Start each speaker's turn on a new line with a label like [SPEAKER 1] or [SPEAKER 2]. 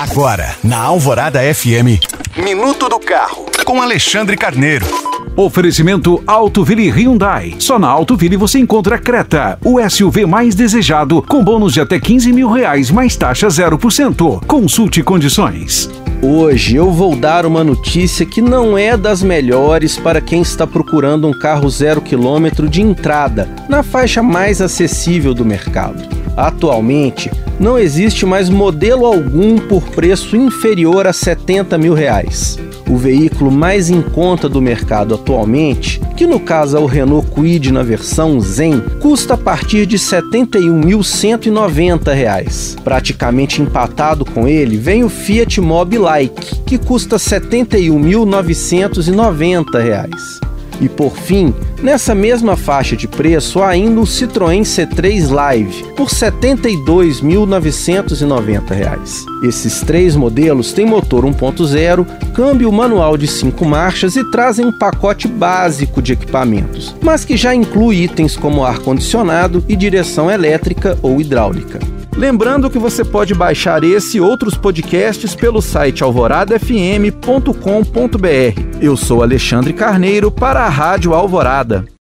[SPEAKER 1] Agora, na Alvorada FM, Minuto do Carro, com Alexandre Carneiro.
[SPEAKER 2] Oferecimento Autoville Hyundai. Só na Autoville você encontra Creta, o SUV mais desejado, com bônus de até 15 mil reais, mais taxa 0%. Consulte condições.
[SPEAKER 3] Hoje eu vou dar uma notícia que não é das melhores para quem está procurando um carro zero quilômetro de entrada, na faixa mais acessível do mercado. Atualmente, não existe mais modelo algum por preço inferior a 70 mil reais. O veículo mais em conta do mercado atualmente, que no caso é o Renault Kwid na versão Zen, custa a partir de R$ 71.190. Praticamente empatado com ele vem o Fiat Mobi Like, que custa R$ 71.990. E por fim, nessa mesma faixa de preço, há ainda o Citroën C3 Live por R$ 72.990. Esses três modelos têm motor 1.0, câmbio manual de 5 marchas e trazem um pacote básico de equipamentos, mas que já inclui itens como ar-condicionado e direção elétrica ou hidráulica. Lembrando que você pode baixar esse e outros podcasts pelo site alvoradafm.com.br. Eu sou Alexandre Carneiro para a Rádio Alvorada.